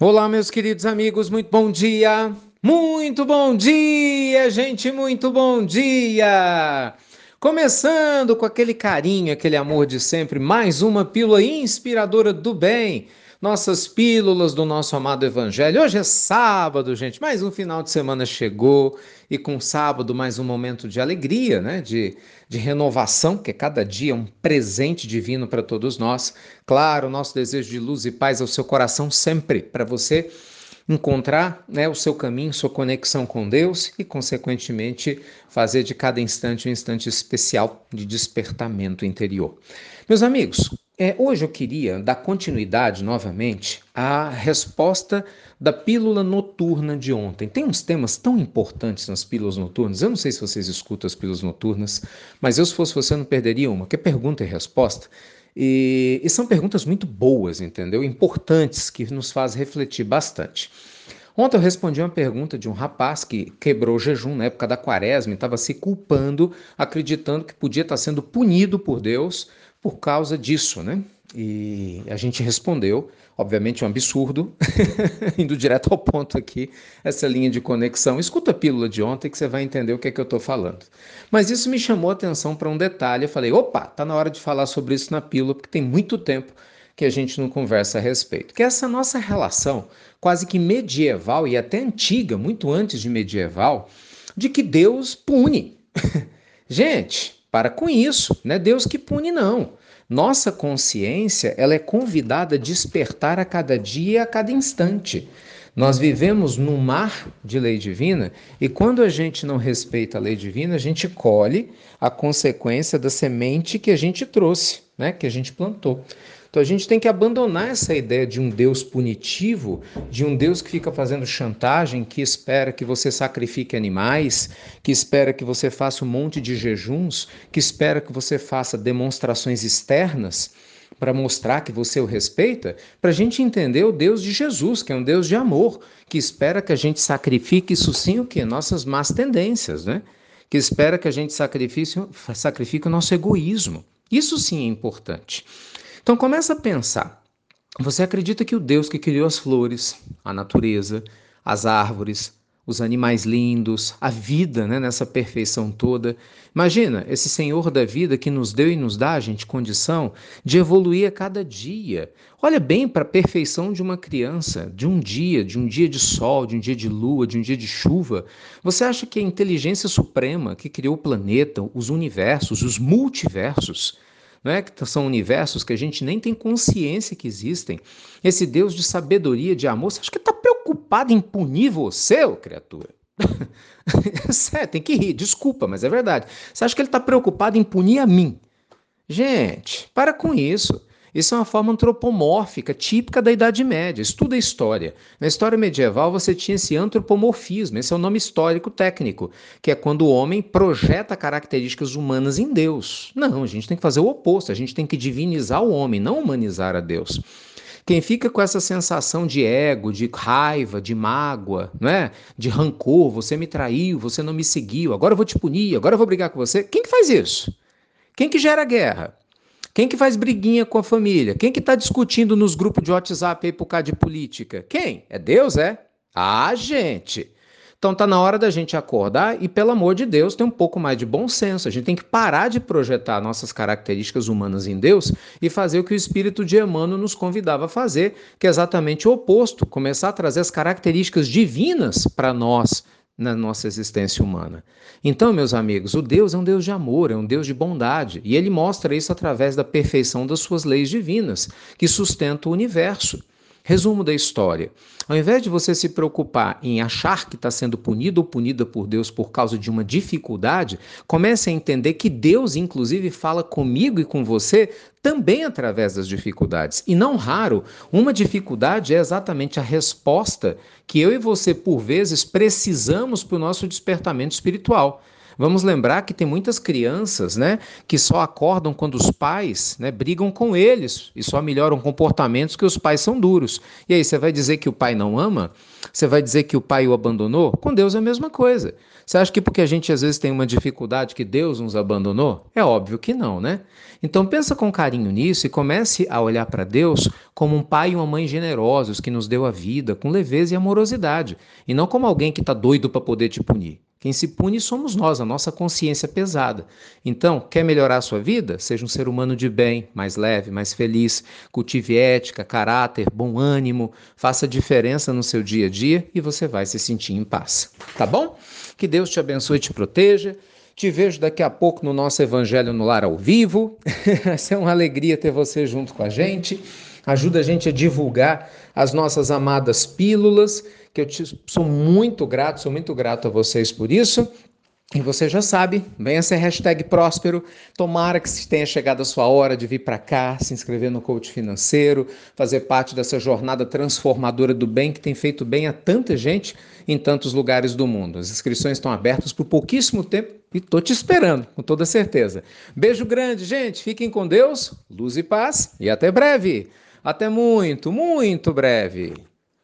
Olá, meus queridos amigos, muito bom dia! Muito bom dia, gente, muito bom dia! Começando com aquele carinho, aquele amor de sempre, mais uma pílula inspiradora do bem nossas pílulas do nosso amado Evangelho. Hoje é sábado, gente, mais um final de semana chegou e com sábado mais um momento de alegria, né? De, de renovação, que é cada dia um presente divino para todos nós. Claro, nosso desejo de luz e paz ao seu coração sempre para você encontrar né, o seu caminho, sua conexão com Deus e, consequentemente, fazer de cada instante um instante especial de despertamento interior. Meus amigos, é, hoje eu queria dar continuidade novamente à resposta da pílula noturna de ontem. Tem uns temas tão importantes nas pílulas noturnas. Eu não sei se vocês escutam as pílulas noturnas, mas eu, se fosse você, não perderia uma, que é pergunta e resposta. E, e são perguntas muito boas, entendeu? Importantes, que nos fazem refletir bastante. Ontem eu respondi uma pergunta de um rapaz que quebrou o jejum na época da quaresma e estava se culpando, acreditando que podia estar sendo punido por Deus por causa disso, né? E a gente respondeu, obviamente um absurdo, indo direto ao ponto aqui, essa linha de conexão. Escuta a pílula de ontem que você vai entender o que é que eu estou falando. Mas isso me chamou a atenção para um detalhe. Eu falei, opa, tá na hora de falar sobre isso na pílula, porque tem muito tempo que a gente não conversa a respeito. Que é essa nossa relação quase que medieval e até antiga, muito antes de medieval, de que Deus pune. gente, para com isso, não é Deus que pune, não. Nossa consciência ela é convidada a despertar a cada dia a cada instante. Nós vivemos num mar de lei divina e quando a gente não respeita a lei divina, a gente colhe a consequência da semente que a gente trouxe, né, que a gente plantou. Então a gente tem que abandonar essa ideia de um Deus punitivo, de um Deus que fica fazendo chantagem, que espera que você sacrifique animais, que espera que você faça um monte de jejuns, que espera que você faça demonstrações externas para mostrar que você o respeita, para a gente entender o Deus de Jesus, que é um Deus de amor, que espera que a gente sacrifique isso sim o que? Nossas más tendências, né? Que espera que a gente sacrifique, sacrifique o nosso egoísmo. Isso sim é importante. Então começa a pensar. Você acredita que o Deus que criou as flores, a natureza, as árvores, os animais lindos, a vida né, nessa perfeição toda. Imagina esse Senhor da vida que nos deu e nos dá, a gente, condição de evoluir a cada dia. Olha bem para a perfeição de uma criança, de um dia, de um dia de sol, de um dia de lua, de um dia de chuva. Você acha que a inteligência suprema que criou o planeta, os universos, os multiversos, não é? que são universos que a gente nem tem consciência que existem. Esse Deus de sabedoria, de amor, você acha que está preocupado em punir você, ô criatura? Sério, tem que rir, desculpa, mas é verdade. Você acha que ele está preocupado em punir a mim? Gente, para com isso. Isso é uma forma antropomórfica típica da Idade Média. Estuda a história. Na história medieval você tinha esse antropomorfismo, esse é o nome histórico técnico, que é quando o homem projeta características humanas em Deus. Não, a gente tem que fazer o oposto, a gente tem que divinizar o homem, não humanizar a Deus. Quem fica com essa sensação de ego, de raiva, de mágoa, né? de rancor, você me traiu, você não me seguiu, agora eu vou te punir, agora eu vou brigar com você. Quem que faz isso? Quem que gera guerra? Quem que faz briguinha com a família? Quem que está discutindo nos grupos de WhatsApp aí por causa de política? Quem? É Deus, é? Ah, gente! Então tá na hora da gente acordar e, pelo amor de Deus, ter um pouco mais de bom senso. A gente tem que parar de projetar nossas características humanas em Deus e fazer o que o Espírito de Emmanuel nos convidava a fazer, que é exatamente o oposto, começar a trazer as características divinas para nós, na nossa existência humana. Então, meus amigos, o Deus é um Deus de amor, é um Deus de bondade, e ele mostra isso através da perfeição das suas leis divinas, que sustentam o universo. Resumo da história: ao invés de você se preocupar em achar que está sendo punido ou punida por Deus por causa de uma dificuldade, comece a entender que Deus, inclusive, fala comigo e com você também através das dificuldades. E não raro, uma dificuldade é exatamente a resposta que eu e você, por vezes, precisamos para o nosso despertamento espiritual. Vamos lembrar que tem muitas crianças, né, que só acordam quando os pais, né, brigam com eles e só melhoram comportamentos que os pais são duros. E aí você vai dizer que o pai não ama? Você vai dizer que o pai o abandonou? Com Deus é a mesma coisa. Você acha que porque a gente às vezes tem uma dificuldade que Deus nos abandonou? É óbvio que não, né? Então pensa com carinho nisso e comece a olhar para Deus como um pai e uma mãe generosos que nos deu a vida com leveza e amorosidade, e não como alguém que está doido para poder te punir. Quem se pune somos nós, a nossa consciência pesada. Então, quer melhorar a sua vida? Seja um ser humano de bem, mais leve, mais feliz, cultive ética, caráter, bom ânimo, faça diferença no seu dia a dia e você vai se sentir em paz. Tá bom? Que Deus te abençoe e te proteja. Te vejo daqui a pouco no nosso Evangelho no Lar ao vivo. Ser uma alegria ter você junto com a gente. Ajuda a gente a divulgar as nossas amadas pílulas, que eu te, sou muito grato, sou muito grato a vocês por isso. E você já sabe, venha ser hashtag próspero. Tomara que tenha chegado a sua hora de vir para cá, se inscrever no coach financeiro, fazer parte dessa jornada transformadora do bem que tem feito bem a tanta gente em tantos lugares do mundo. As inscrições estão abertas por pouquíssimo tempo e estou te esperando, com toda certeza. Beijo grande, gente. Fiquem com Deus, luz e paz e até breve. Até muito, muito breve.